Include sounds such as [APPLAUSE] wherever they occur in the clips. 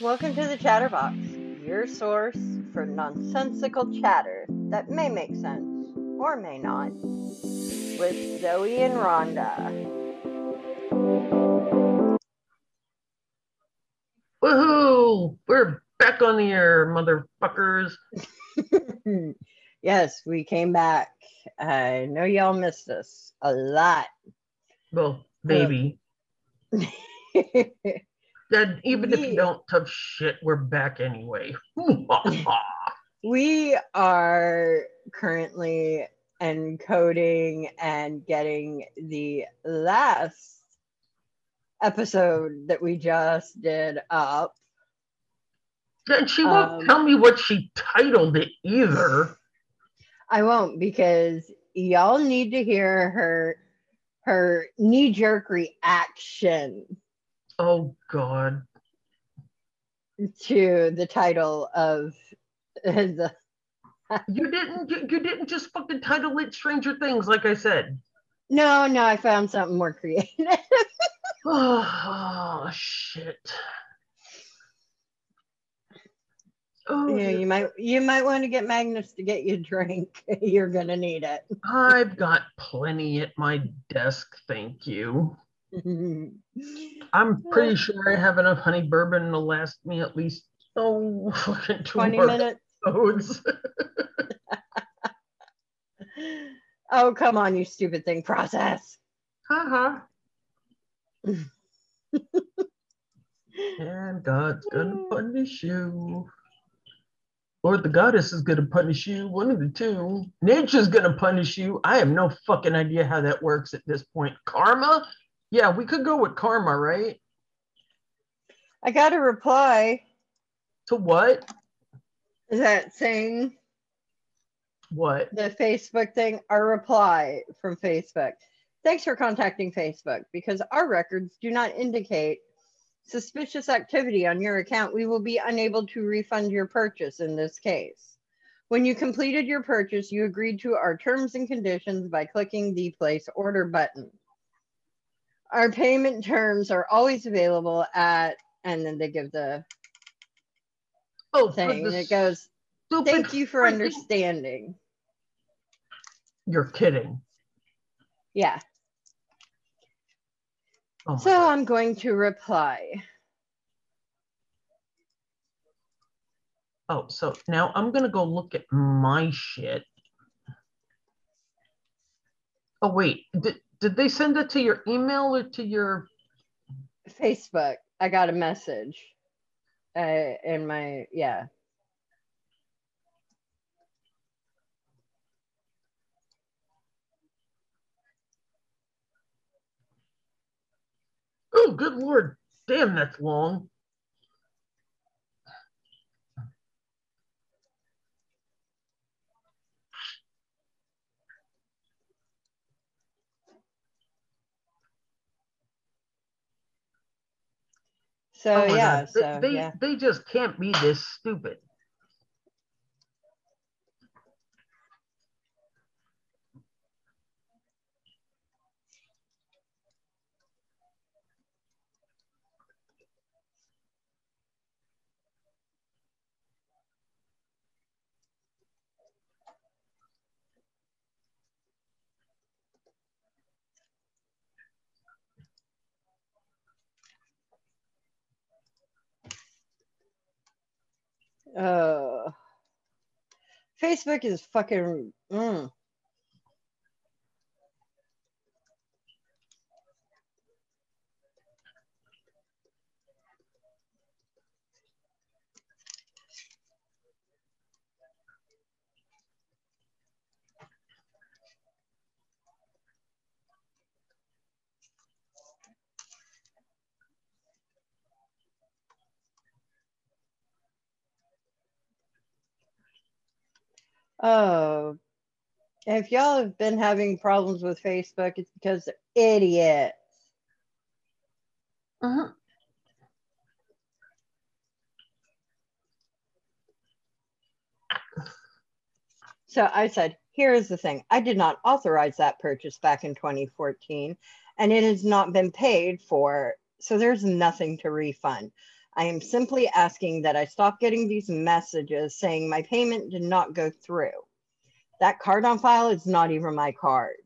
Welcome to the Chatterbox, your source for nonsensical chatter that may make sense or may not, with Zoe and Rhonda. Woohoo! We're back on the air, motherfuckers. [LAUGHS] yes, we came back. I know y'all missed us a lot. Well, baby. [LAUGHS] That even if you don't tough shit, we're back anyway. [LAUGHS] we are currently encoding and getting the last episode that we just did up. and she won't Um, tell me what she titled it either. I won't because y'all need to hear her her knee jerk reaction Oh God. to the title of [LAUGHS] the You didn't you, you didn't just fucking title it Stranger Things, like I said. No, no, I found something more creative. [LAUGHS] [SIGHS] Oh, shit. Oh, yeah, you might you might want to get Magnus to get you a drink. [LAUGHS] You're gonna need it. I've got plenty at my desk, thank you. [LAUGHS] I'm pretty sure I have enough honey bourbon to last me at least oh fucking two 20 more minutes. [LAUGHS] episodes. [LAUGHS] Oh, come on, you stupid thing. Process. Uh-huh. and God's gonna punish you. Or the goddess is gonna punish you. One of the two. Nature's gonna punish you. I have no fucking idea how that works at this point. Karma? Yeah, we could go with karma, right? I got a reply. To what? Is that saying What? the Facebook thing? Our reply from Facebook. Thanks for contacting Facebook because our records do not indicate suspicious activity on your account. We will be unable to refund your purchase in this case. When you completed your purchase, you agreed to our terms and conditions by clicking the place order button. Our payment terms are always available at, and then they give the Oh, thing. the It goes, thank you for freaking- understanding. You're kidding. Yeah. Oh So God. I'm going to reply. Oh, so now I'm gonna go look at my shit. Oh wait, did, did they send it to your email or to your Facebook. I got a message. Uh, in my yeah. Oh good lord. Damn, that's long. Oh so Oh yeah. God. So they, yeah. they just can't be this stupid. Uh, Facebook is fucking. Mm. Oh, if y'all have been having problems with Facebook, it's because they're idiots. Mhm. So I said, here is the thing. I did not authorize that purchase back in 2014, and it has not been paid for. So there's nothing to refund. I am simply asking that I stop getting these messages saying my payment did not go through. That card on file is not even my card.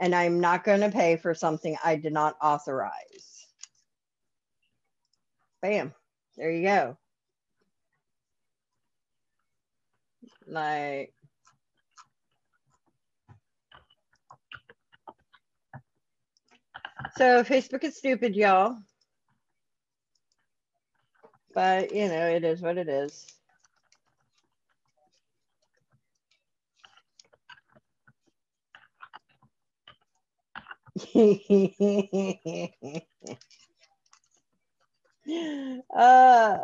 And I'm not going to pay for something I did not authorize. Bam. There you go. Like, so Facebook is stupid, y'all. But, you know, it is what it is. [LAUGHS] uh,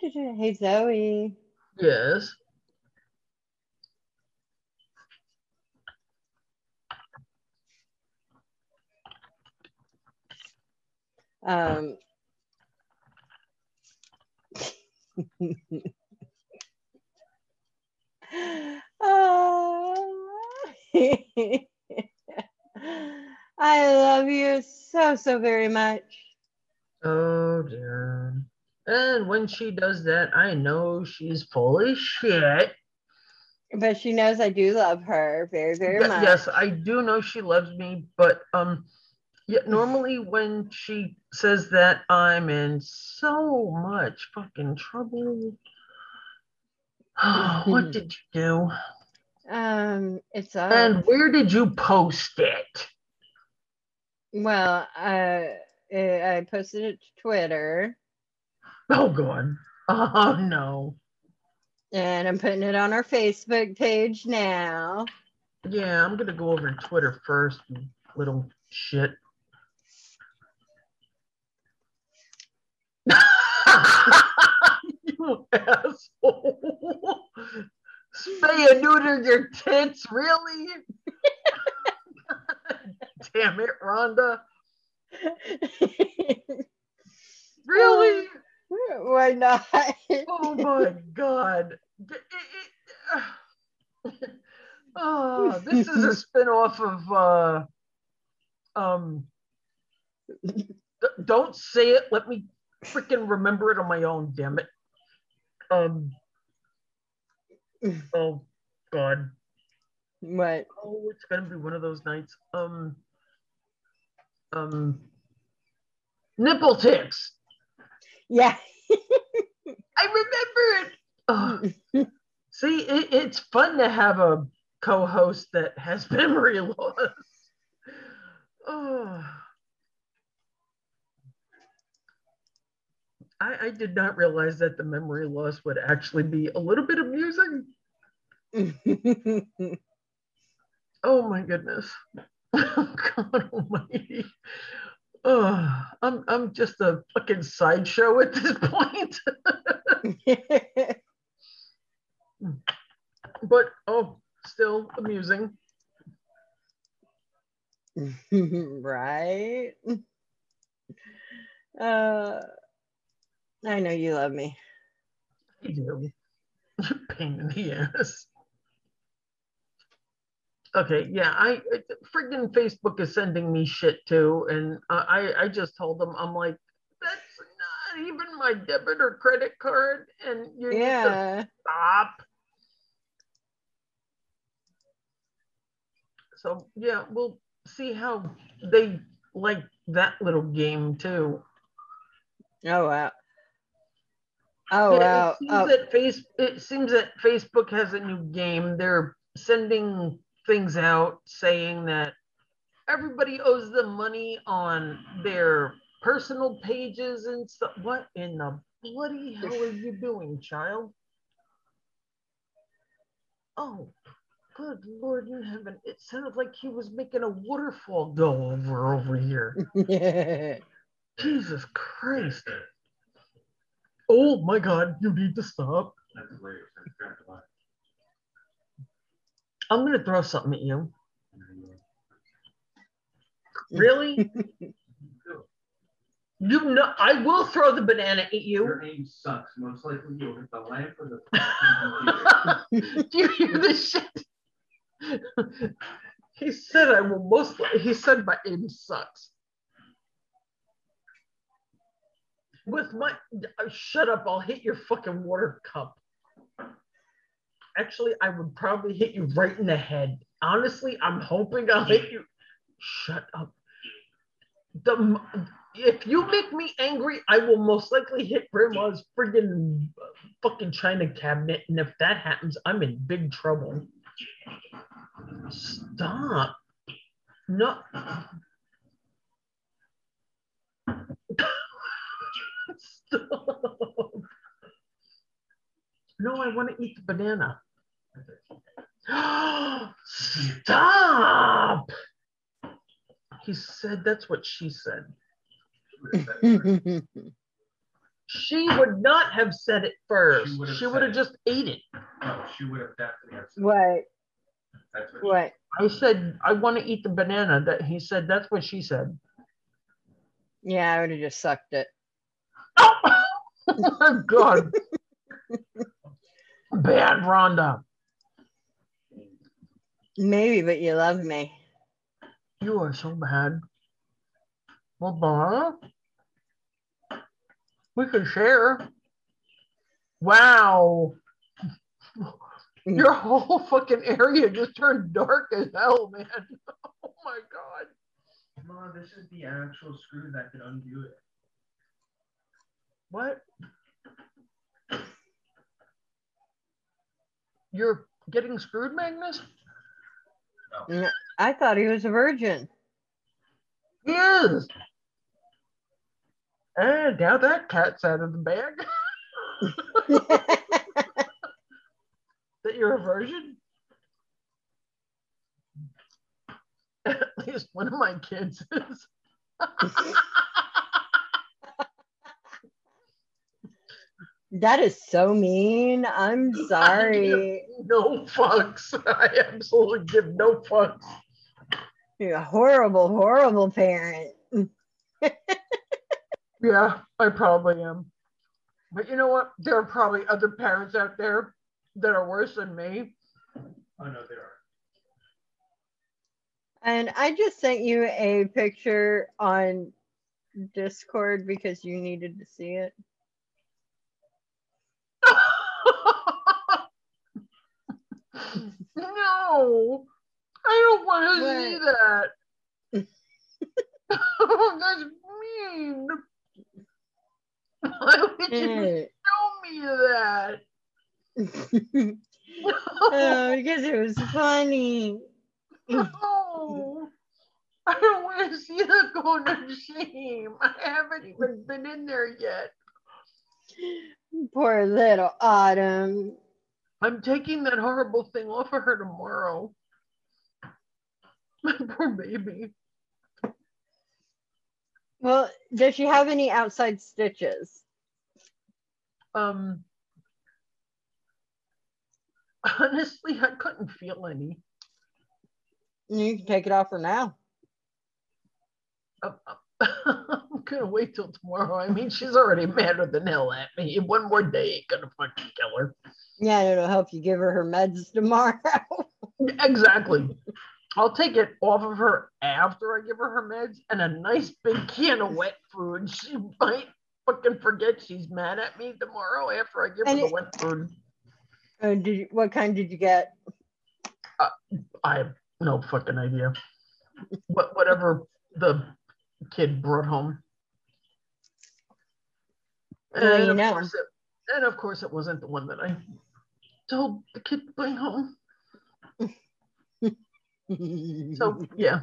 Hey Zoe. Yes. Um, oh, [LAUGHS] [LAUGHS] I love you so, so very much. Oh dear. And when she does that, I know she's full of shit. But she knows I do love her very, very Th- much. Yes, I do know she loves me, but um yeah, normally when she says that I'm in so much fucking trouble. [SIGHS] what did you do? Um, it's up. And where did you post it? well, uh, I I posted it to Twitter, Oh god. Oh no. and I'm putting it on our Facebook page now. Yeah, I'm gonna go over to Twitter first, little shit. [LAUGHS] you asshole. Spay and neuter your tits, really? [LAUGHS] Damn it, Rhonda. [LAUGHS] Really? Why not? Oh my god. D- it- it- [SIGHS] Oh, this is a spin-off of uh um d- don't say it. Let me freaking remember it on my own, damn it. Um [SIGHS] oh god. Right. Oh, it's gonna be one of those nights. Um um nipple ticks. Yeah. [LAUGHS] I remember it. Oh. [LAUGHS] See, it, it's fun to have a co-host that has [LAUGHS] memory loss. Oh. I, I did not realize that the memory loss would actually be a little bit amusing. Oh my goodness. God almighty. Oh, I'm I'm just a fucking sideshow at this point. [LAUGHS] but oh, still amusing. [LAUGHS] right? Uh, I know you love me. I do. [LAUGHS] Pain in the ass. Okay, yeah, I freaking Facebook is sending me shit too, and I I just told them I'm like that's not even my debit or credit card, and you need to stop. So yeah, we'll see how they like that little game too. Oh wow. Oh Yeah, wow. It seems Oh, that face it seems that Facebook has a new game. They're sending things out saying that everybody owes them money on their personal pages and stuff. What in the bloody hell are you doing, child? Oh, good Lord in heaven. It sounded like he was making a waterfall go over over here. [LAUGHS] Jesus Christ. Oh my God, you need to stop. I'm going to throw something at you. Really? [LAUGHS] you know, I will throw the banana at you. Your aim sucks. Most likely you'll hit the lamp or the. [LAUGHS] Do you hear this shit? he said I will most. li- He said my aim sucks. With my uh, shut up, I'll hit your fucking water cup. Actually, I would probably hit you right in the head. Honestly, I'm hoping I'll hit you. Shut up. The if you make me angry, I will most likely hit Grandma's friggin' fucking china cabinet, and if that happens, I'm in big trouble. Stop. No. [LAUGHS] Stop. No, I want to eat the banana. Stop. He said that's what she said. She would not have said it first. She would have She would have just ate it. No, she would have definitely have said what? that's what. What? I said, I want to eat the banana. That he said, that's what she said. Yeah, I would have just sucked it. Oh, [LAUGHS] my God. [LAUGHS] Bad Rhonda. Maybe, but you love me. You are so bad. Well, Donna, we can share. Wow. Mm. Your whole fucking area just turned dark as hell, man. [LAUGHS] Oh my God. No, this is the actual screw that could undo it. What? You're getting screwed, Magnus? I thought he was a virgin. He is. And now that cat's out of the bag. [LAUGHS] that you're a virgin? [LAUGHS] At least one of my kids is. [LAUGHS] that is so mean. I'm [LAUGHS] sorry. no fucks. I absolutely give no fucks. You're a horrible, horrible parent. [LAUGHS] Yeah, I probably am. But you know what? There are probably other parents out there that are worse than me. Oh, I know there are. And I just sent you a picture on Discord because you needed to see it. No, I don't want to see that. [LAUGHS] That's mean. Why would you show me that? oh, because it was funny. [LAUGHS] No, I don't want to see going to shame. I haven't even been in there yet. Poor little Autumn. I'm taking that horrible thing off of her tomorrow. [LAUGHS] My poor baby. Well, does she have any outside stitches? Um, honestly, I couldn't feel any. You can take it off for now. Um, [LAUGHS] I'm gonna wait till tomorrow. I mean, she's already madder than hell at me. One more day ain't gonna fucking kill her. Yeah, it'll help you give her her meds [LAUGHS] tomorrow. Exactly. I'll take it off of her after I give her her meds and a nice big can of wet food. [LAUGHS] She might fucking forget she's mad at me tomorrow after I give And her it- the wet food. Uh, did you, what kind did you get? I have no fucking idea. What whatever the kid brought home. Well, And of it, and of course it wasn't the one that I told the kid to bring home. So yeah.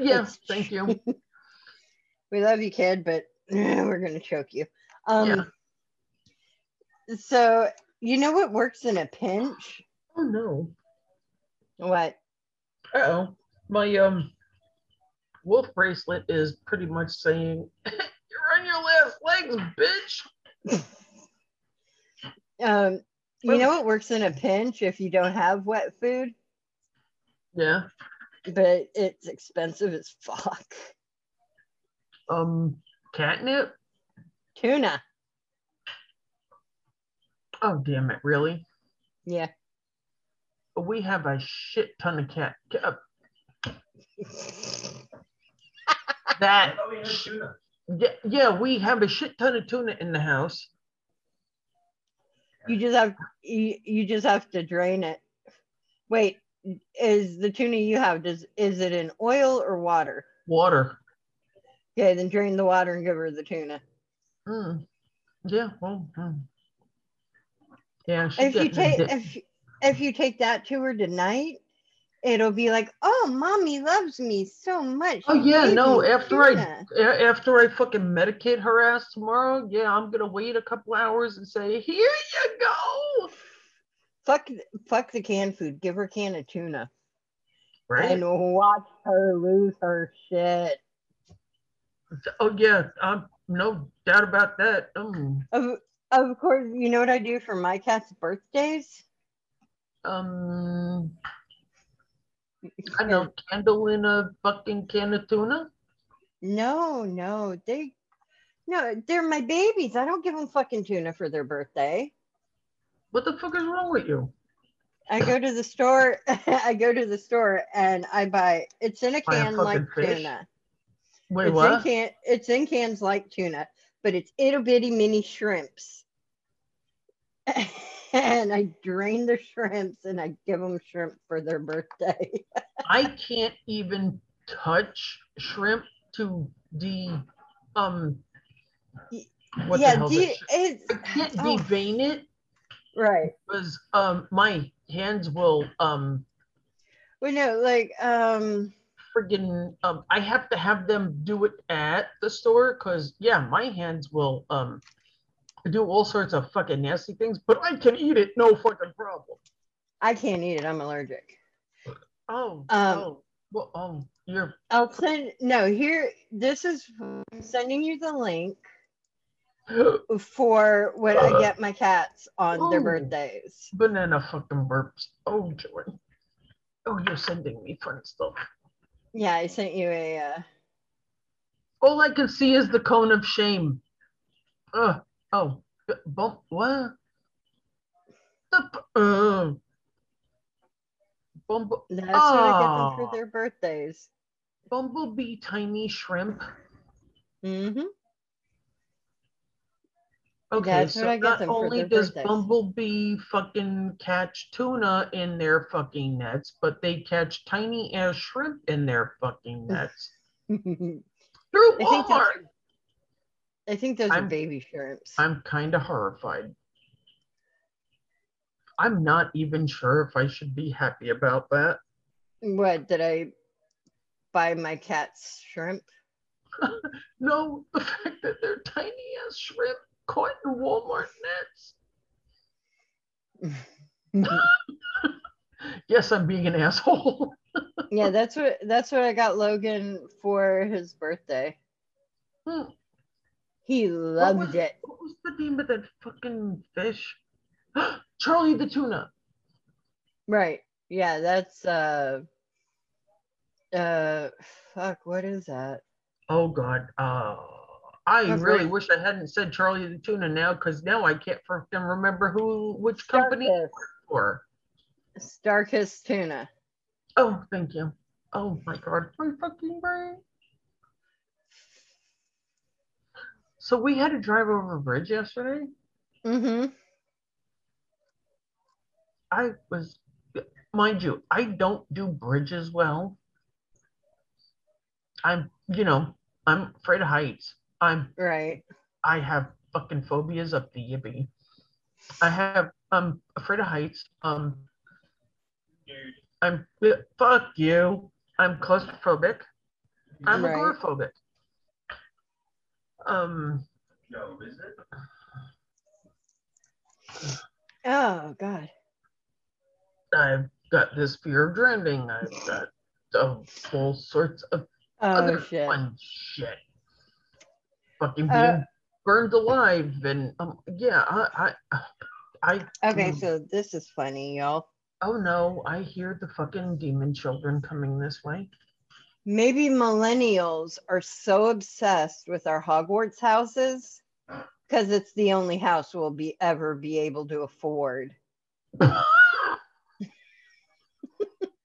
Yeah, It's thank you. [LAUGHS] we love you, kid, but [CLEARS THROAT] we're gonna choke you. Um, so you know what works in a pinch? Oh no. What? Uh-oh. My um wolf bracelet is pretty much saying [LAUGHS] you're on your last legs, bitch. [LAUGHS] Um, you know what works in a pinch if you don't have wet food? Yeah. but it's expensive as fuck. Um, catnip. Tuna. Oh damn it! Really? Yeah. We have a shit ton of cat. ca- [LAUGHS] that. we had tuna. Yeah, yeah, we have a shit ton of tuna in the house. You just have you, you just have to drain it. Wait, is the tuna you have does is it in oil or water? Water. Okay, then drain the water and give her the tuna. Mm. Yeah. Well. mm. Yeah. If you take if if you take that to her tonight, it'll be like, oh, mommy loves me so much. Oh yeah, gave no. After I after I fucking medicate her ass tomorrow, yeah, I'm gonna wait a couple hours and say, here you go. fuck fuck the canned food. Give her a can of tuna Right? and watch her lose her shit. Oh yeah, um, no doubt about that. Um, Of of course, you know what I do for my cat's birthdays? um, I know candle in a fucking can of tuna. No, no, they no, they're my babies. I don't give them fucking tuna for their birthday. What the fuck is wrong with you? I go to the store. [LAUGHS] I go to the store and I buy. It's in a Buy a can like fish? tuna. Wait, it's what? in can. It's in cans like tuna, but it's itty bitty mini shrimps. [LAUGHS] and I drain the shrimps and I give them shrimp for their birthday. [LAUGHS] I can't even touch shrimp to the um. What the yeah, hell? do is you, it? it's I can't oh, devein it right. because um my hands will um Well, no, like um, friggin' um I have to have them do it at the store because yeah my hands will um do all sorts of fucking nasty things but I can eat it no fucking problem. I can't eat it. I'm allergic. Oh Um, oh well oh you're I'll send. No, here. This is I'm sending you the link [GASPS] for when I get my cats on their birthdays. banana fucking burps. Oh joy. Oh you're sending me fun stuff. Yeah, I sent you a. Uh, All I can see is the cone of shame. Uh, oh, bump, what? The, uh, bumble, that's what I get them Oh. for their birthdays. bumblebee tiny shrimp. hmm Okay, That's so what I get not them for only does birthdays. Bumblebee fucking catch tuna in their fucking nets, but they catch tiny ass shrimp in their fucking nets [LAUGHS] through. Walmart. I think those are I'm- baby shrimps. I'm kind of horrified. I'm not even sure if I should be happy about that. What did I buy my cats shrimp? [LAUGHS] No, the fact that they're tiny ass shrimp caught in Walmart nets. [LAUGHS] Yes, I'm being an asshole. yeah, that's what that's what I got Logan for his birthday. Hmm. He What loved was- it. What was the name of that fucking fish? [GASPS] Charlie the tuna. Right. Yeah, that's uh uh fuck, what is that? Oh God. Uh, I Oh, really great. wish I hadn't said Charlie the tuna now, because now I can't freaking remember who, which company it Starkist. worked for. Starkist tuna. Oh, thank you. Oh my God, my fucking brain. So we had to drive over a bridge yesterday. Mm-hmm. I was, mind you, I don't do bridges well. I'm, you know, I'm afraid of heights. I'm, Right. I have fucking phobias up the yippee. I have, I'm afraid of heights. Um, I'm, fuck you. I'm claustrophobic. I'm Right. agoraphobic. Um, No, is it? Oh god. I've got this fear of drowning. I've got oh, all sorts of Oh other shit. fun shit. Fucking being Uh, burned alive and um yeah, I I I Okay, mm, so this is funny, y'all. Oh no, I hear the fucking demon children coming this way. Maybe millennials are so obsessed with our Hogwarts houses because it's the only house we'll be ever be able to afford.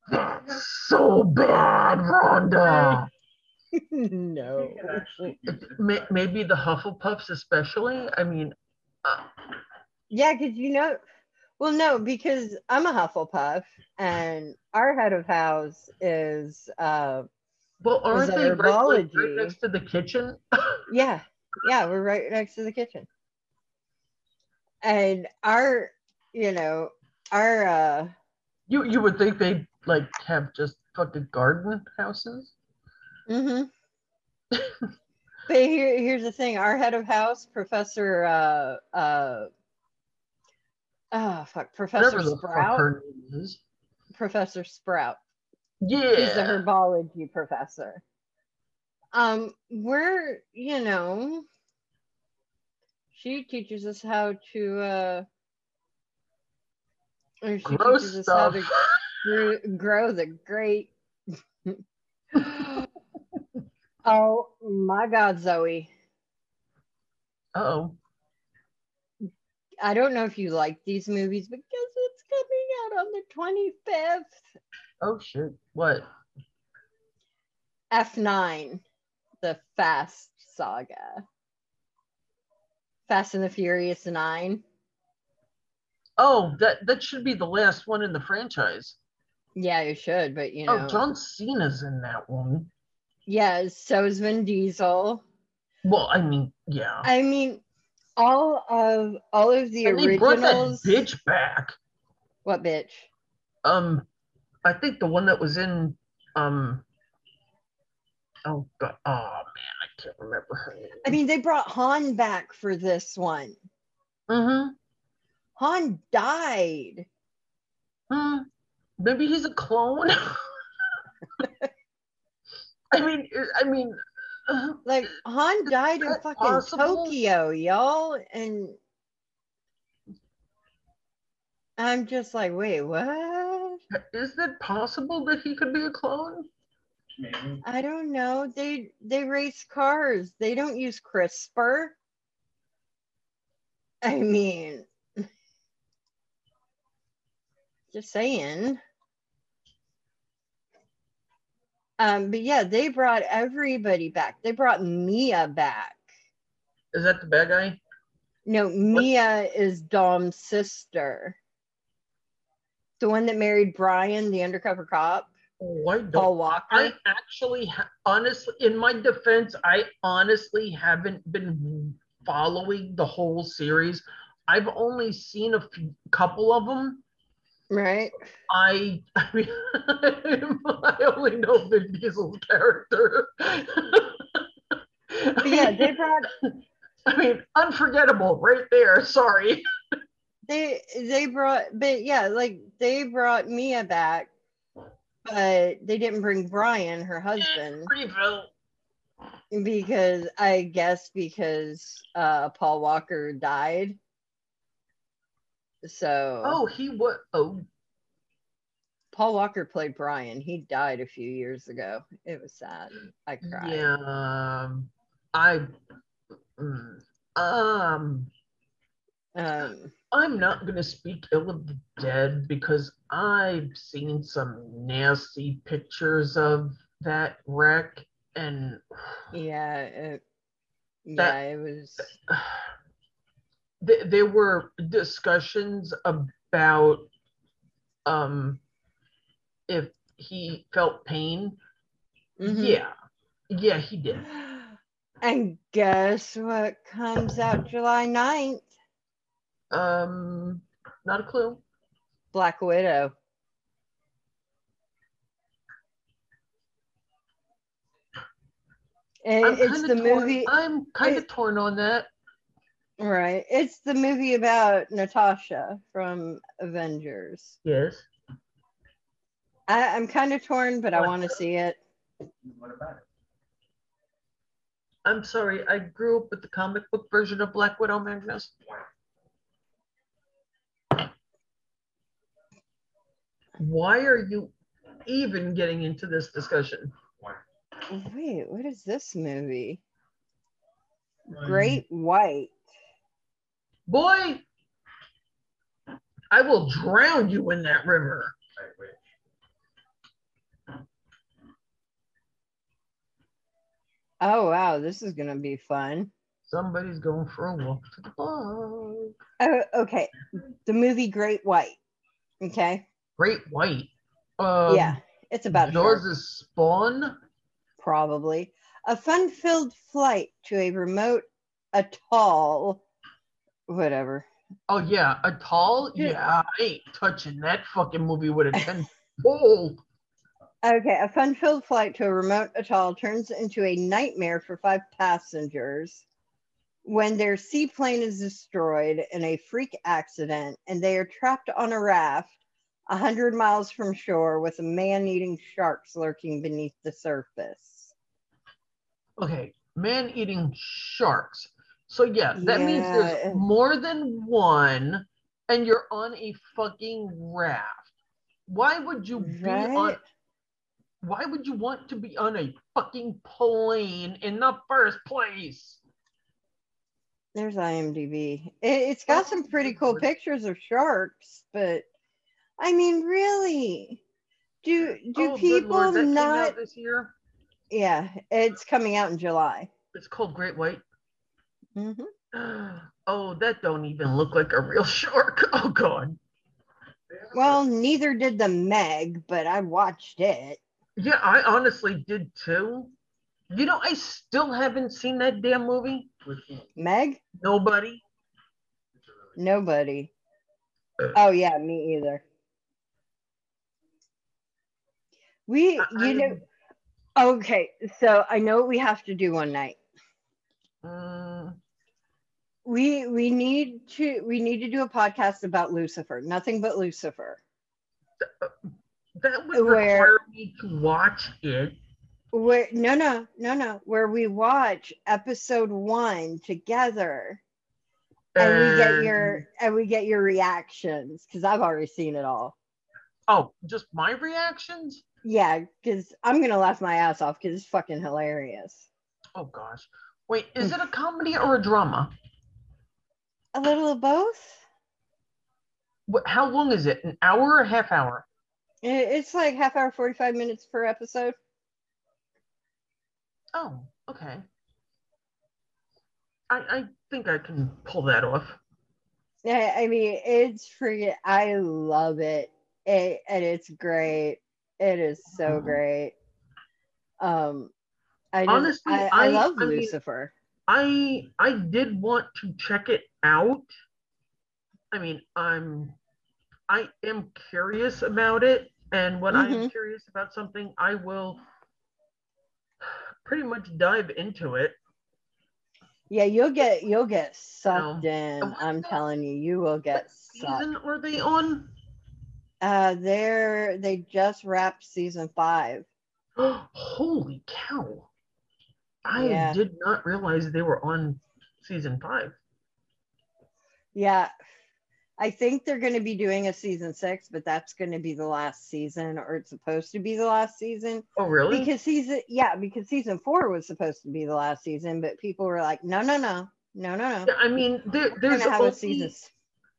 That's [LAUGHS] so bad, Rhonda. [LAUGHS] no. Actually use it. May- Maybe the Hufflepuffs, especially. I mean, uh, Yeah, because you know, well, no, because I'm a Hufflepuff and our head of house is, uh, well, aren't they right, right next to the kitchen? [LAUGHS] yeah, yeah, we're right next to the kitchen. And our, you know, our, uh, You you would think they like have just fucking garden houses. Mm-hmm. [LAUGHS] but here, here's the thing our head of house, Professor, uh, uh, oh, fuck, Professor Whatever Sprout, her name is. Professor Sprout. Yeah. He's a herbology professor. Um, we're, you know, she teaches us how to, uh, or she Gross teaches us stuff. how to grow, grow the great. [LAUGHS] oh my God, Zoe. Oh, I don't know if you like these movies because it's coming out on the 25th. Oh shit! What? F9, the Fast saga. Fast and the Furious 9. Oh, that that should be the last one in the franchise. Yeah, it should, but you know. Oh, John Cena's in that one. Yeah, so is Vin Diesel. Well, I mean, yeah. I mean, all of all of the and they brought that originals. bitch back. What bitch? Um, I think the one that was in um. Oh god! Oh man, I can't remember her name. I mean, they brought Han back for this one. Mm-hmm. Han died. Hmm. Maybe he's a clone. [LAUGHS] I mean, I mean, uh, Like Han died in fucking possible? Tokyo, y'all, and I'm just like, wait, what? is it possible that he could be a clone? Maybe. I don't know. They they race cars. They don't use CRISPR. I mean, [LAUGHS] just saying. Um, but yeah, they brought everybody back. They brought Mia back. Is that the bad guy? No, Mia is Dom's sister. The one that married Brian, the undercover cop, Oh, don't. Paul Walker. I actually, ha- honestly, in my defense, I honestly haven't been following the whole series. I've only seen a few, couple of them. right? I, [LAUGHS] I mean, I only know Vin Diesel's character. Yeah, they brought [LAUGHS] I mean, unforgettable right there. Sorry. They they brought but yeah like they brought mia back but they didn't bring brian her husband because i guess because uh paul walker died so Oh, he was. Oh, paul walker played brian he died a few years ago it was sad i cried yeah. Um, I. mm, Um. um I'm not going to speak ill of the dead because I've seen some nasty pictures of that wreck and yeah it, yeah it was [SIGHS] th- there were discussions about um if he felt pain. Mhm. Yeah. Yeah, he did. and guess what comes out july 9th Um not a clue. Black Widow. It- I'm it's kinda the torn- movie, I'm kind of torn on that. right? It's the movie about Natasha from Avengers. Yes. I, I'm kind of torn, but I want to see it. What about it? I'm sorry. I grew up with the comic book version of Black Widow Magnus. Why are you even getting into this discussion? Wait, what is this movie? Great White. Boy, I will drown you in that river. Oh wow, this is gonna be fun. Somebody's going for a walk to the park. Oh, okay. The movie Great White. Okay. Great white. Um, yeah, it's about is Spawn. probably a fun-filled flight to a remote atoll. Whatever. Oh yeah, a tall. [LAUGHS] Yeah. Yeah, I ain't touching that fucking movie with a ten [LAUGHS] pole. Okay, a fun-filled flight to a remote atoll turns into a nightmare for five passengers when their seaplane is destroyed in a freak accident and they are trapped on a raft a hundred miles from shore with a man-eating sharks lurking beneath the surface. Okay, man eating sharks. So yeah, that means there's more than one, and you're on a fucking raft. Why would you be on? Why would you want to be on a fucking plane in the first place? There's IMDb. It, it's got some pretty cool pictures of sharks, but I mean, really, do do Oh, people not? this year. Yeah, it's coming out in July. It's called Great White. hmm [GASPS] Oh, that don't even look like a real [LAUGHS] shark. Oh god. Well, neither did the Meg, but I watched it. Yeah, I honestly did too. You know, I still haven't seen that damn movie. a- Which one? Meg? Nobody. It's a really- Nobody. Uh. Oh yeah, me either. We, you know, okay. So I know what we have to do one night. Mm, We we need to we need to do a podcast about Lucifer. Nothing but Lucifer. that would Where- require me to watch it. Where no no no no where we watch episode one together and we get your and we get your reactions because I've already seen it all. Oh, just my reactions? Yeah, because I'm gonna laugh my ass off because it's fucking hilarious. Oh gosh. Wait, is hmm. it a comedy or a drama? A little of both. What, how long is it? An hour or a half hour? It's like half hour, forty five minutes per episode. Oh, okay. I I think I can pull that off. Yeah, I mean it's freaking. I love it. it and it's great. It is so Mhm. great. Um, I just, Honestly, I, I, I- love I mean- Lucifer. I I did want to check it out. I mean, I'm I am curious about it, and when I'm Mhm. curious about something, I will pretty much dive into it. Yeah, you'll get you'll get sucked No. in. I'm telling you, you will get What sucked. season are they on? Uh, they're they just wrapped season five. [GASPS] Holy cow! I Yeah. did not realize they were on season five. Yeah, I think they're going to be doing a season six, but that's going to be the last season, or it's supposed to be the last season. Oh, really? Because season, yeah, because season four was supposed to be the last season, but people were like, no, no, no, no, no, no. I mean, there, there's gonna have a only, season.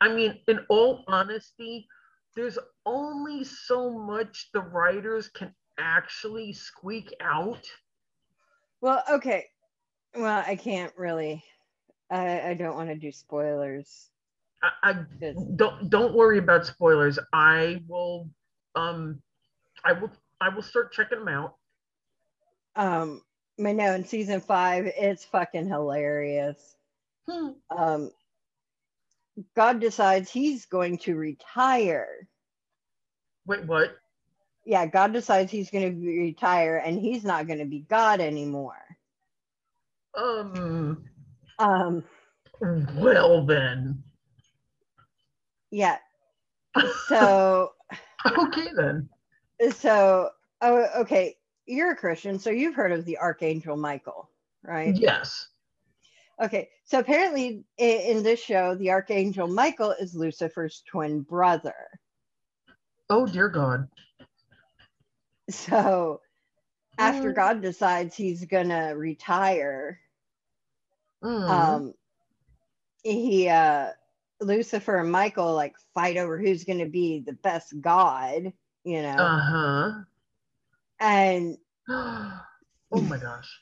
I mean, in all honesty, there's only so much the writers can actually squeak out. Well, okay. Well, I can't really. I, I don't want to do spoilers. I, I don't don't worry about spoilers. I will um I will I will start checking them out. Um, I know in season five, it's fucking hilarious. Hmm. Um, God decides he's going to retire. Wait, what? Yeah, God decides he's going to retire and he's not going to be God anymore. Um Um, well then. yeah. [LAUGHS] So, okay then. so, oh, okay. You're a Christian, so you've heard of the Archangel Michael, right? Yes. Okay, so apparently in this show, the Archangel Michael is Lucifer's twin brother. Oh dear God. So after Mm. God decides he's gonna retire, Mm. um he uh Lucifer and Michael like fight over who's gonna be the best god, you know. uh huh. and [GASPS] oh my gosh.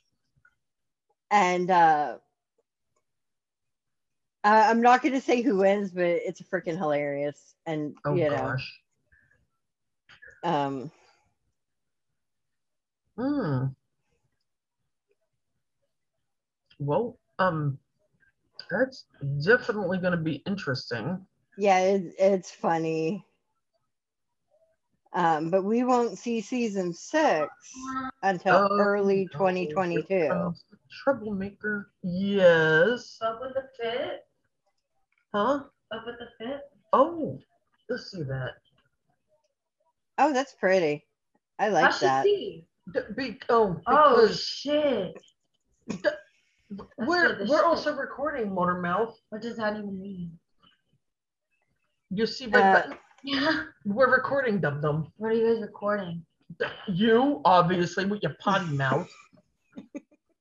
and uh I- I'm not gonna say who wins, but it's freaking hilarious. And Oh you know, gosh. um Hmm. Well, um, that's definitely going to be interesting. yeah, it, it's funny. Um, but we won't see season six until Oh, early 2022. Um, troublemaker. Yes. Up with the fit. Huh? Up with the fit. Oh, let's see that. Oh, that's pretty. I I like should that. see. D- be- oh, Oh because shit! we're the we're shit. also recording Motormouth. What does that even mean? You see my Uh, button? Yeah. We're recording, Dum Dum. What are you guys recording? You obviously with your potty mouth.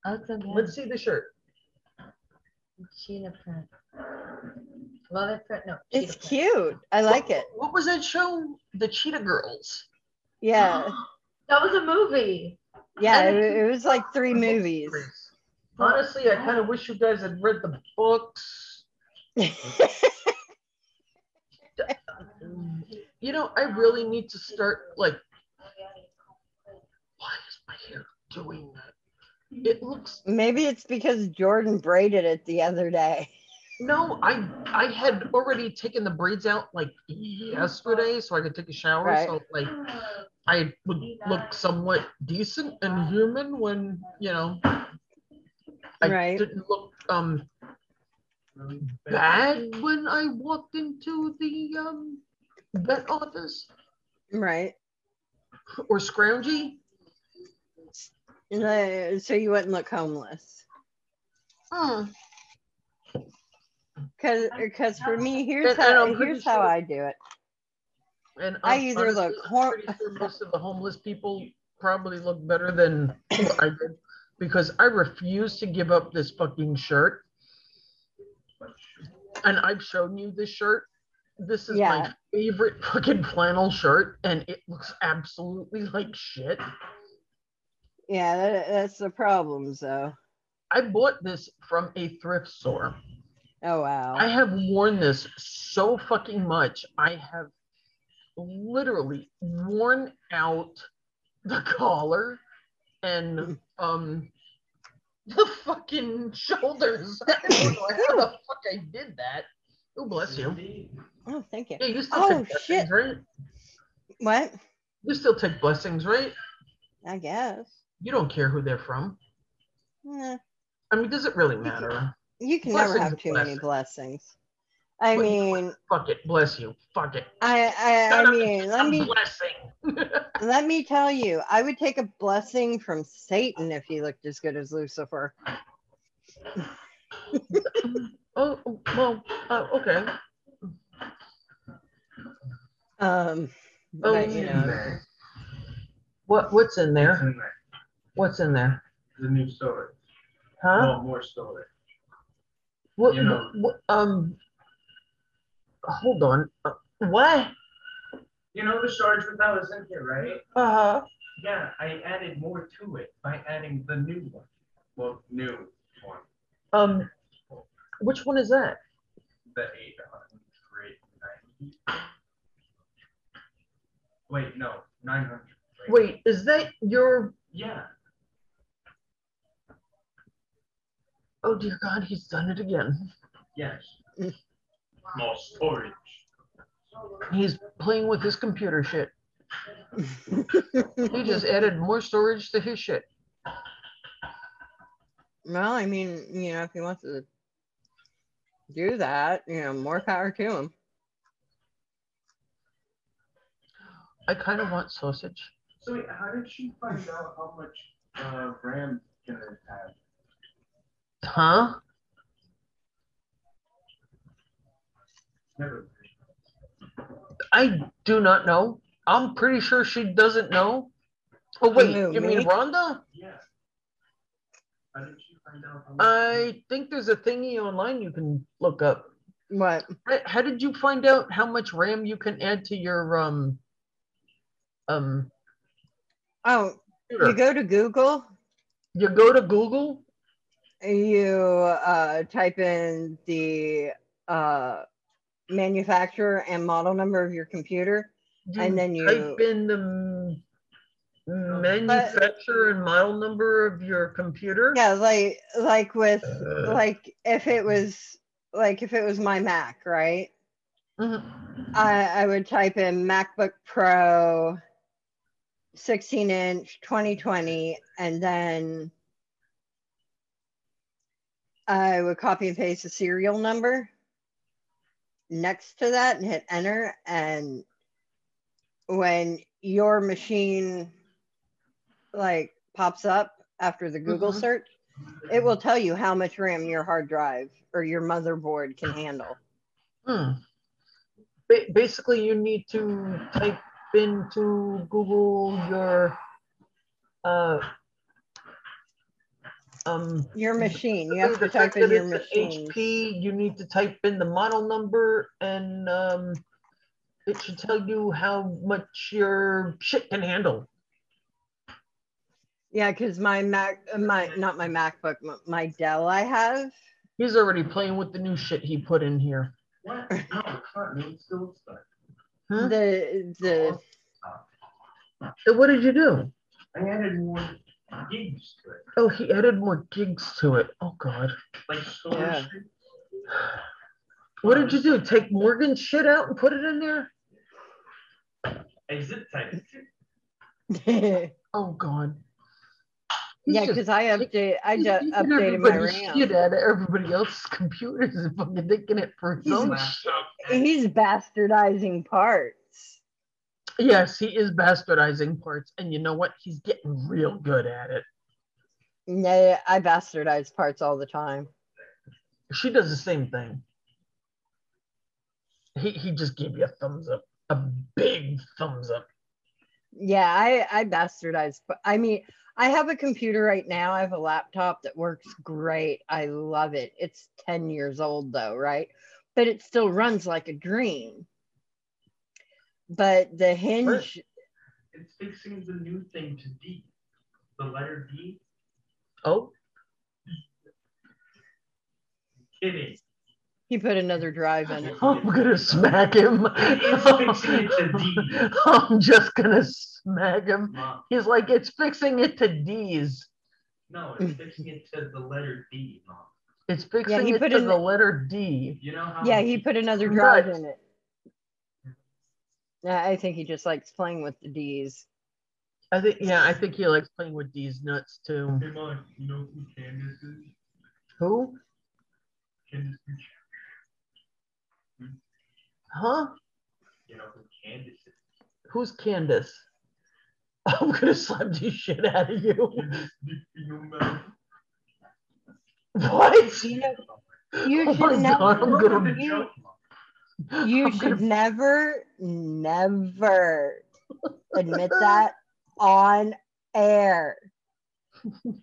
Oh, okay. Let's see the shirt. cheetah print. Love it print. No. It's cheetah cute. I like it. What was that show? The Cheetah Girls. Yeah. [GASPS] That was a movie. Yeah, it, it was like three movies. Honestly, I kind of wish you guys had read the books. [LAUGHS] You know, I really need to start like. Why is my hair doing that? It looks Maybe it's because Jordan braided it the other day. No. I I had already taken the braids out like yesterday, so I could take a shower. Right. So like, I would look somewhat decent and human when you know. I Right. didn't look um bad when I walked into the um vet office Right. or scroungy. Uh, So you wouldn't look homeless. Hmm. Cause, er, cause for me, here's And- and how pretty here's how sure- I do it. And I either look hor- sure [LAUGHS] most of the homeless people probably look better than I did because I refuse to give up this fucking shirt. And I've shown you this shirt. This is Yeah. my favorite fucking flannel shirt, and it looks absolutely like shit. Yeah, that, that's the problem. So, I bought this from a thrift store. Oh wow. I have worn this so fucking much. I have literally worn out the collar and [LAUGHS] um the fucking shoulders. I don't know how the fuck I did that. Oh bless you. oh, thank you. Yeah, you still Oh, take blessings, shit. right? What? You still take blessings, right? I guess. You don't care who they're from. Eh, I mean, does it really matter? You can never have are too many blessings. blessings. I But- mean, Fuck it, bless you. Fuck it. I, I, I mean, let me blessing. [LAUGHS] let me tell you, I would take a blessing from Satan if he looked as good as Lucifer. [LAUGHS] oh well, uh, okay. Um, but, you know, What what's in there? What's in there? The new storage. Huh? No more storage. What, you know. what- um hold on. Uh, what? You know the storage that was in here, right? Uh-huh. Yeah, I added more to it by adding the new one. Well, new one, Um which one is that? the eight hundred ninety. Wait, no, nine hundred. Wait, is that your Yeah, oh dear god, he's done it again. yes. More storage. He's playing with his computer shit. He just added more storage to his shit. well, I mean, you know, if he wants to do that, you know, more power to him. I kind of want sausage. So wait, how did she find out how much uh, RAM can it have? Huh? I do not know. I'm pretty sure she doesn't know. Oh wait, Who, you mean? Rhonda? Yeah. How did you find out? how much- I think there's a thingy online you can look up. What? How- How did you find out how much RAM you can add to your um um Oh, computer? you go to Google, You go to Google. You uh, type in the uh, manufacturer and model number of your computer. you And then you- type in the manufacturer and model number of your computer. Yeah, like like with Uh. like if it was like if it was my Mac, right? Mhm. I, I would type in MacBook Pro 16 inch 2020 and then I would copy and paste the serial number next to that and hit enter and when your machine like pops up after the Google Mhm. search it will tell you how much RAM your hard drive or your motherboard can handle. Hmm. Ba- basically, you need to type into Google your uh um Your machine, you have to the fact type in that your it's an machine. HP. You need to type in the model number, and um, it should tell you how much your shit can handle. Yeah, because my Mac, uh, my not my MacBook, my Dell I have. He's already playing with the new shit he put in here. What? No, it's not. No, it's still. Huh? The the So what did you do? I added more gigs to it, Oh, he added more gigs to it. Oh God. like storage. Yeah. space. What did you do? Take Morgan's shit out and put it in there? I zip typed it. [LAUGHS] yeah, Oh God. He's just because I update I He's ju- taking updated my RAM. Shit out of everybody else's computers and fucking taking it for his He's own a- shit. Laptop and- He's bastardizing parts. Yes, he is bastardizing parts, and you know what? He's getting real good at it. Yeah, I bastardize parts all the time. She does the same thing. He he just gave you a thumbs up, a big thumbs up. Yeah, I I bastardize. But I mean, I have a computer right now. I have a laptop that works great. I love it. It's 10 years old though, right? But it still runs like a dream. But the hinge, It's fixing the new thing to D. The letter D. Oh, Kidding. he put another drive in it. I'm gonna smack him. It's fixing it to D. [LAUGHS] I'm just gonna smack him. Mom, He's like, it's fixing it to D's. no, it's [LAUGHS] fixing it to the letter D, Mom. It's fixing he it put to in the the- letter D. You know how? Yeah, he put another drive in it. Yeah, I think he just likes playing with the D's. I think, yeah, I think he likes playing with D's nuts too. Hey, Mom, you know who Candace is? Who? Candace, Huh? you know who Candace is? Who's Candace? [LAUGHS] I'm gonna slap the shit out of you. Candace, you know Mel? What? You oh know, you Oh should my never, God, you should never, never admit [LAUGHS] that on air.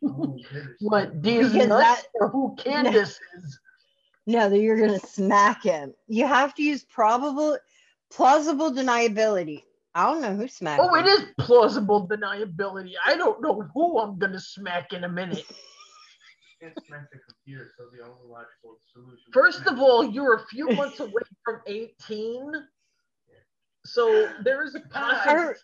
Oh, Candace. What? D's Because nuts that- or who Candace is? No, that you're gonna smack him. You have to use probable, plausible deniability. I don't know who smacked Oh, him. it is plausible deniability. I don't know who I'm gonna smack in a minute. [LAUGHS] Can't smack the computer, so the only logical solution. First of all, you're a few months away from 18. So there is a possibility.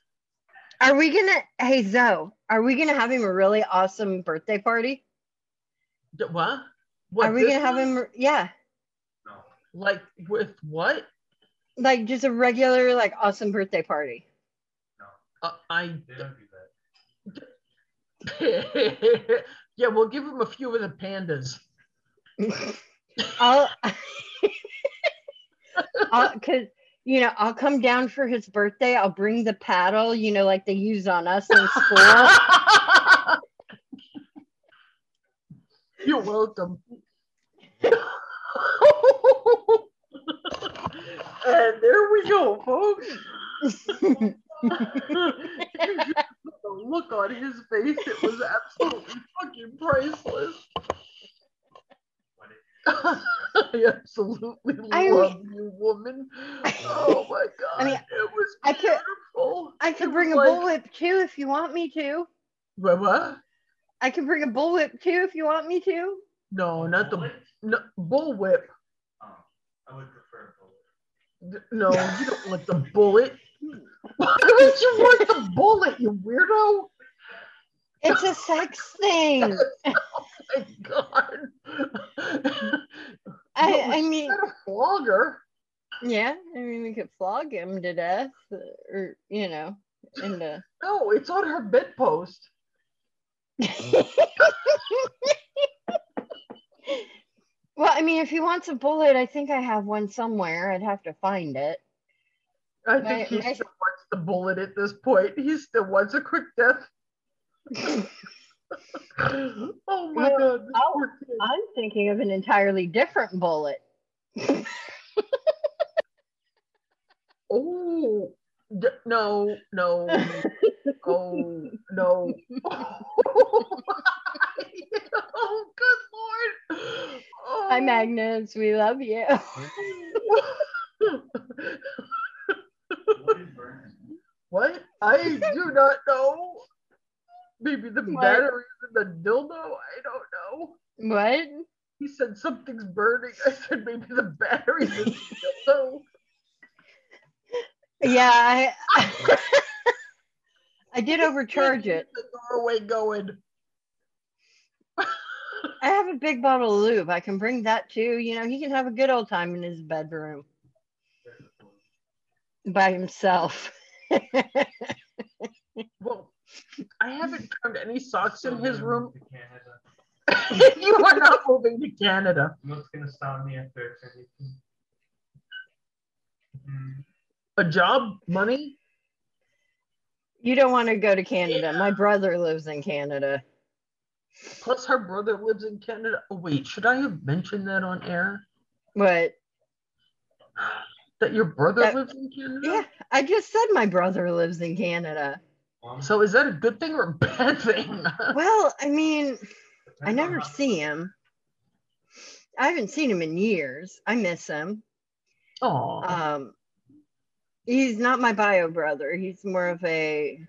Are we gonna? Hey Zoe, are we gonna have him a really awesome birthday party? What? What? are we gonna have him? Yeah, No. Like with what? like just a regular like awesome birthday party. Uh, I. They don't do that. [LAUGHS] yeah, we'll give him a few of the pandas. [LAUGHS] I'll, [LAUGHS] I'll, cause you know, I'll come down for his birthday. I'll bring the paddle, you know, like they use on us in school. [LAUGHS] You're welcome. and there we go, folks. the look on his face, it was absolutely fucking priceless. [LAUGHS] I absolutely I love you, woman. Oh [LAUGHS] my god. I mean, it was I could- beautiful. I could bring a like- bullwhip too if you want me to. What, what? I can bring a bullwhip too if you want me to. No, not the no, bullwhip. Oh, I would prefer bullet. D- No, you don't want the [LAUGHS] bullet. Hmm. Why would you want the bullet, you weirdo? It's a sex thing. [LAUGHS] Oh my god. I, I mean, flogger? yeah. I mean, we could flog him to death, uh, or you know, into. [LAUGHS] No, it's on her bedpost. [LAUGHS] well, I mean, if he wants a bullet, I think I have one somewhere. I'd have to find it. I My- think he my- still wants the bullet at this point. He still wants a quick death. [LAUGHS] oh my Well, god. this I'll- poor kid. I'm thinking of an entirely different bullet. [LAUGHS] Oh d- no, no, oh no. [LAUGHS] oh, good lord. Oh. Hi, Magnus. We love you. What is burning? what? I do not know. Maybe the What? batteries in the dildo. I don't know. what? He said something's burning. I said maybe the batteries in the dildo. [LAUGHS] Yeah, I, [LAUGHS] I did overcharge it. The doorway going. I have a big bottle of lube. I can bring that too. You know, he can have a good old time in his bedroom by himself. [LAUGHS] Well, I haven't found any socks Still in his room. to [LAUGHS] Canada. [LAUGHS] you are not moving to Canada. What's gonna stop me after it's? A job, money. you don't want to go to Canada. My brother lives in Canada. Plus, her brother lives in Canada. Oh, wait, should I have mentioned that on air? What? That your brother That- lives in Canada? yeah, I just said my brother lives in Canada. Well, So is that a good thing or a [LAUGHS] bad thing? Well, I mean, I never see him. I haven't seen him in years. I miss him. Oh, Um, he's not my bio brother. He's more of a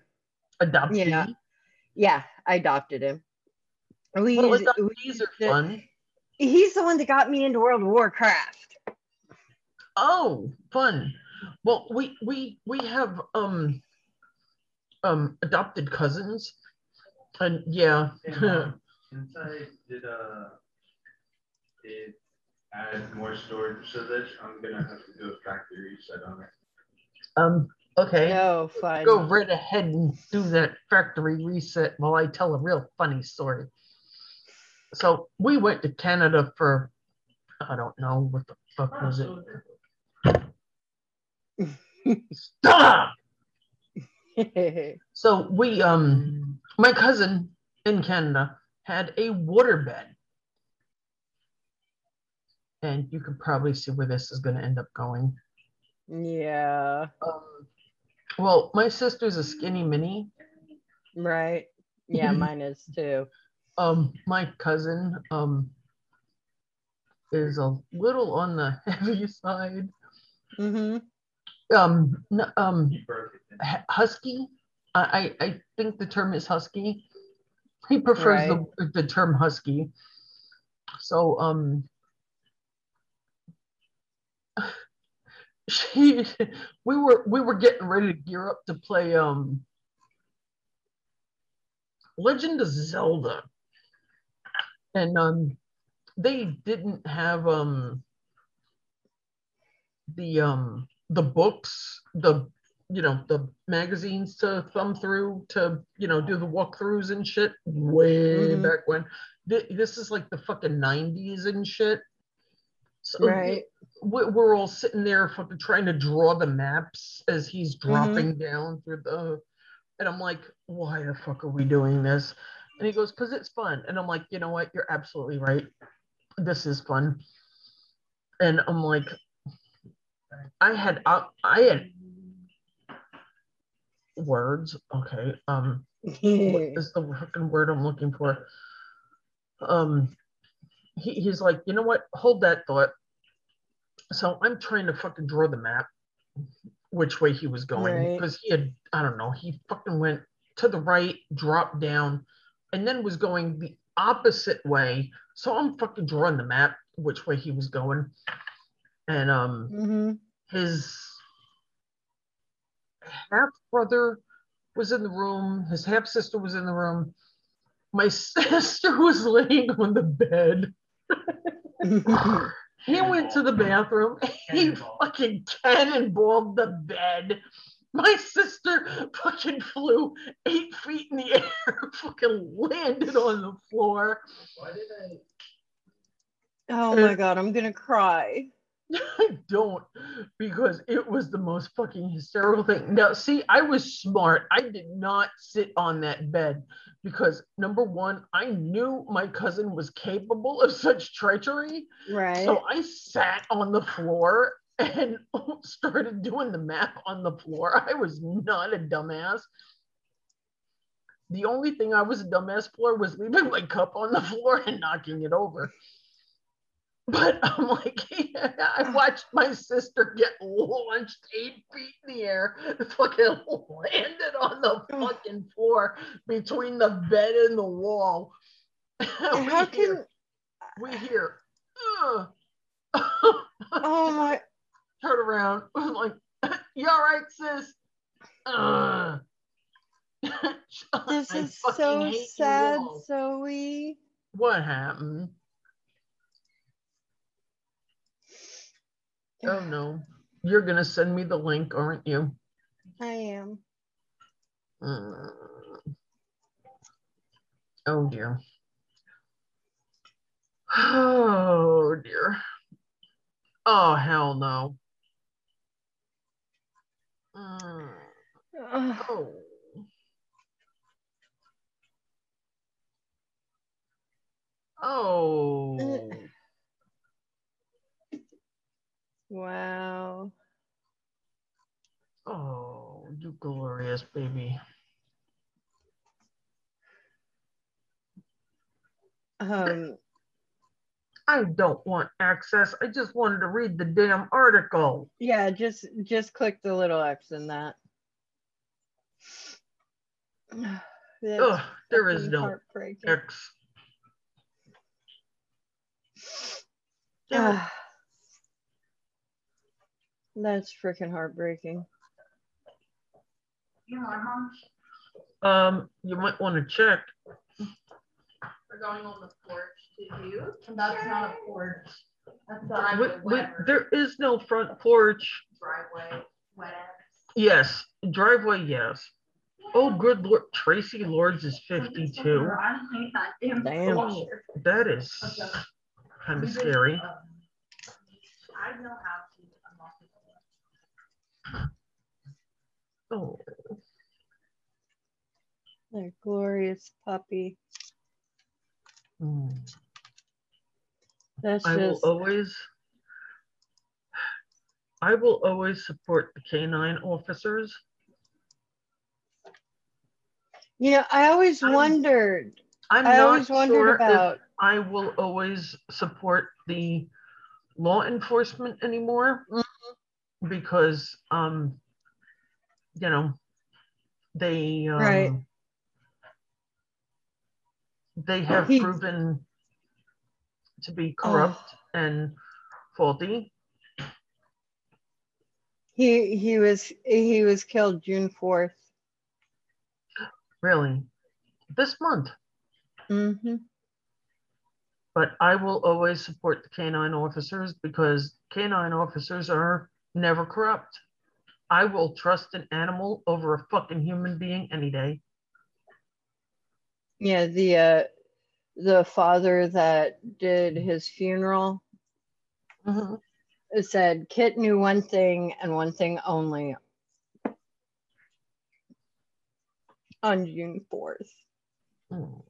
adoptee. yeah. yeah. I adopted him. We, Well, we- adoptees are the- fun. he's the one that got me into World of Warcraft. Oh, fun. Well, we we we have um um adopted cousins, and yeah. And, uh, [LAUGHS] since I did uh did add more storage to this, I'm gonna have to do a factory reset on it. um. Okay. No fine. Go right ahead and do that factory reset while I tell a real funny story. So we went to Canada for I don't know what the fuck was it. Stop. [LAUGHS] So we um my cousin in Canada had a waterbed. And you can probably see where this is going to end up going. yeah. Um, well, my sister's a skinny mini. Right. Yeah, [LAUGHS] mine is too. Um, my cousin um is a little on the [LAUGHS] heavy side. hmm Um, um, He broke it. then. h- husky. I, I I think the term is husky. He prefers the, the term husky. So um [LAUGHS] she we were we were getting ready to gear up to play um Legend of Zelda. And um they didn't have um the um the books, the you know, the magazines to thumb through to, you know, do the walkthroughs and shit way Mhm. back when. Th- This is like the fucking 90s and shit. So Right. we- we're all sitting there fucking trying to draw the maps as he's Mm-hmm. dropping down through the and I'm like, why the fuck are we doing this? And he goes, because it's fun. And I'm like, you know what? You're absolutely right. This is fun. And I'm like, I had I, I had words. Okay. Um, what [LAUGHS] is the fucking word I'm looking for? Um, he, he's like, you know what? Hold that thought. So I'm trying to fucking draw the map, which way he was going Right. because he had, I don't know, he fucking went to the right, dropped down, and then was going the opposite way. So I'm fucking drawing the map, which way he was going, and um, Mhm. his half brother was in the room, his half sister was in the room. My [LAUGHS] sister was laying on the bed. [LAUGHS] He went to the bathroom. He fucking cannonballed the bed. My sister fucking flew eight feet in the air, [LAUGHS] fucking landed on the floor. Why did I? oh my god, I'm gonna cry. [LAUGHS] I don't because it was the most fucking hysterical thing. Now, see, I was smart. I did not sit on that bed because number one, I knew my cousin was capable of such treachery. Right. So I sat on the floor and [LAUGHS] started doing the math on the floor. I was not a dumbass. The only thing I was a dumbass for was leaving my cup on the floor and knocking it over. But [LAUGHS] I'm like, I watched my sister get launched eight feet in the air, fucking landed on the fucking floor between the bed and the wall. [LAUGHS] And we, how hear, can we hear, "Ugh." [SIGHS] oh my [LAUGHS] turn around. I'm like, you all right, sis? Uh. this is so sad. Zoe. What happened? Oh no. You're gonna send me the link, aren't you? I am. Mm. Oh dear. Oh dear. Oh hell no. Mm. Oh. Oh. Wow. Oh, you glorious baby. Um I don't want access. I just wanted to read the damn article. yeah, just just click the little X in that. [SIGHS] Ugh, there is no. X. Damn. [SIGHS] [SIGHS] That's freaking heartbreaking. You know, our Um, you might want to check. we're going on the porch to you. And that's not a porch. That's Wait, driveway, wait, there is no front porch. driveway, whatever. Yes, driveway, yes. Oh, good lord. Traci Lords is 52. I hate that damn Damn. That is kind of scary. I know how to unlock it. Oh, That glorious puppy. mm. That's I will always, I will always support the canine officers. you know, I always I'm wondered. I'm I not always wondered sure about I will always support the law enforcement anymore Mm-hmm. because, um, you know, they um, Right. they have He- proven to be Oh. corrupt and faulty. he he was he was killed June fourth. Really, this month. Mm-hmm. But I will always support the canine officers because canine officers are never corrupt. I will trust an animal over a fucking human being any day. Yeah, the uh the father that did his funeral said Kitt knew one thing and one thing only on June 4th. Mm.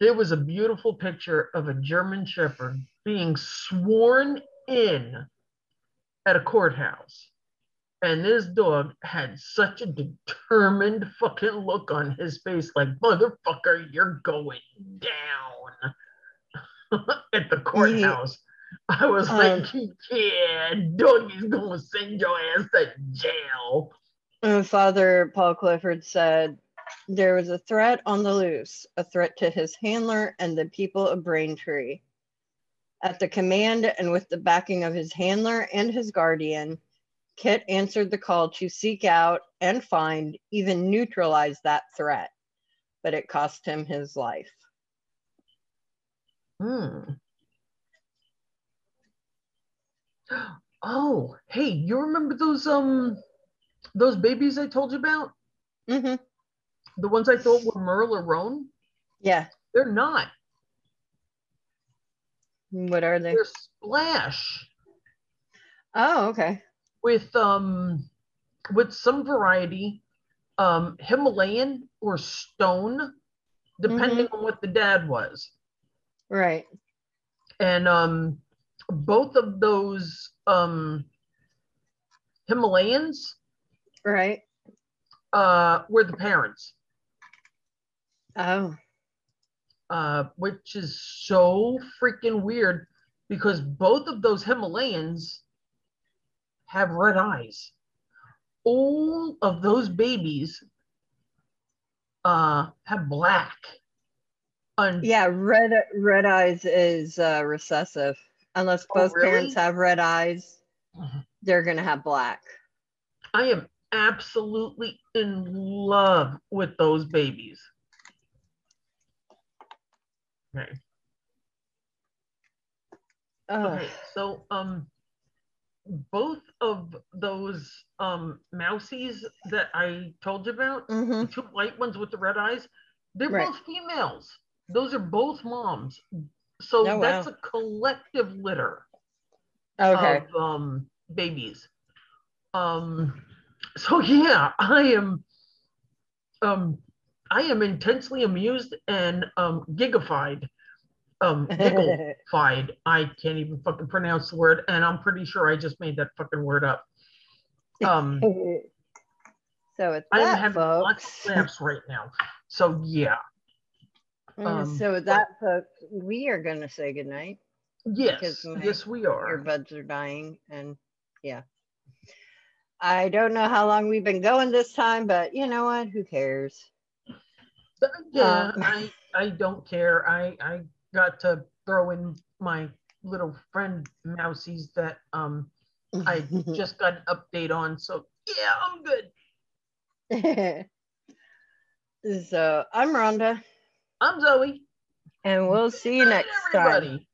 There was a beautiful picture of a German Shepherd being sworn in at a courthouse. And this dog had such a determined fucking look on his face, like, motherfucker, you're going down [LAUGHS] at the courthouse. I was Um, like, yeah, doggy's gonna send your ass to jail. Father Paul Clifford said there was a threat on the loose, a threat to his handler and the people of Braintree. At the command and with the backing of his handler and his guardian, Kitt answered the call to seek out and find, even neutralize that threat, but it cost him his life. Hmm. Oh, hey, you remember those um those babies I told you about? hmm The ones I thought were Merle or Roan? Yeah. They're not. What are they? They're Splash Oh, okay. With um with some variety, um Himalayan or stone, depending on what the dad was. Right. And um both of those um Himalayans Right. uh were the parents. Oh. uh, which is so freaking weird because both of those Himalayans have red eyes. All of those babies uh, have black. Un- Yeah, red red eyes is uh, recessive. Unless Oh, both really? parents have red eyes, Mhm. they're gonna have black. I am absolutely in love with those babies. Okay. Ugh. Okay, so um, both of those um mousies that I told you about, hmm the two white ones with the red eyes, they're Right. both females. Those are both moms. So Oh, that's wow. a collective litter Okay. of um babies. Um so [LAUGHS] yeah, I am um I am intensely amused and um gigafied. Um gigglified. [LAUGHS] I can't even fucking pronounce the word, and I'm pretty sure I just made that fucking word up. Um [LAUGHS] so with I am that, having lots of laughs right now. So yeah. Mm, um, so with that, folks, we are gonna say goodnight. Yes, Because my yes, we are. Earbuds are dying, and yeah. I don't know how long we've been going this time, but you know what? Who cares? Yeah, Um, [LAUGHS] I I don't care. I I got to throw in my little friend Mousies that um I [LAUGHS] just got an update on. So yeah, I'm good. [LAUGHS] so I'm Rhonda, I'm Zoe. and we'll see you Good night, next time. everybody.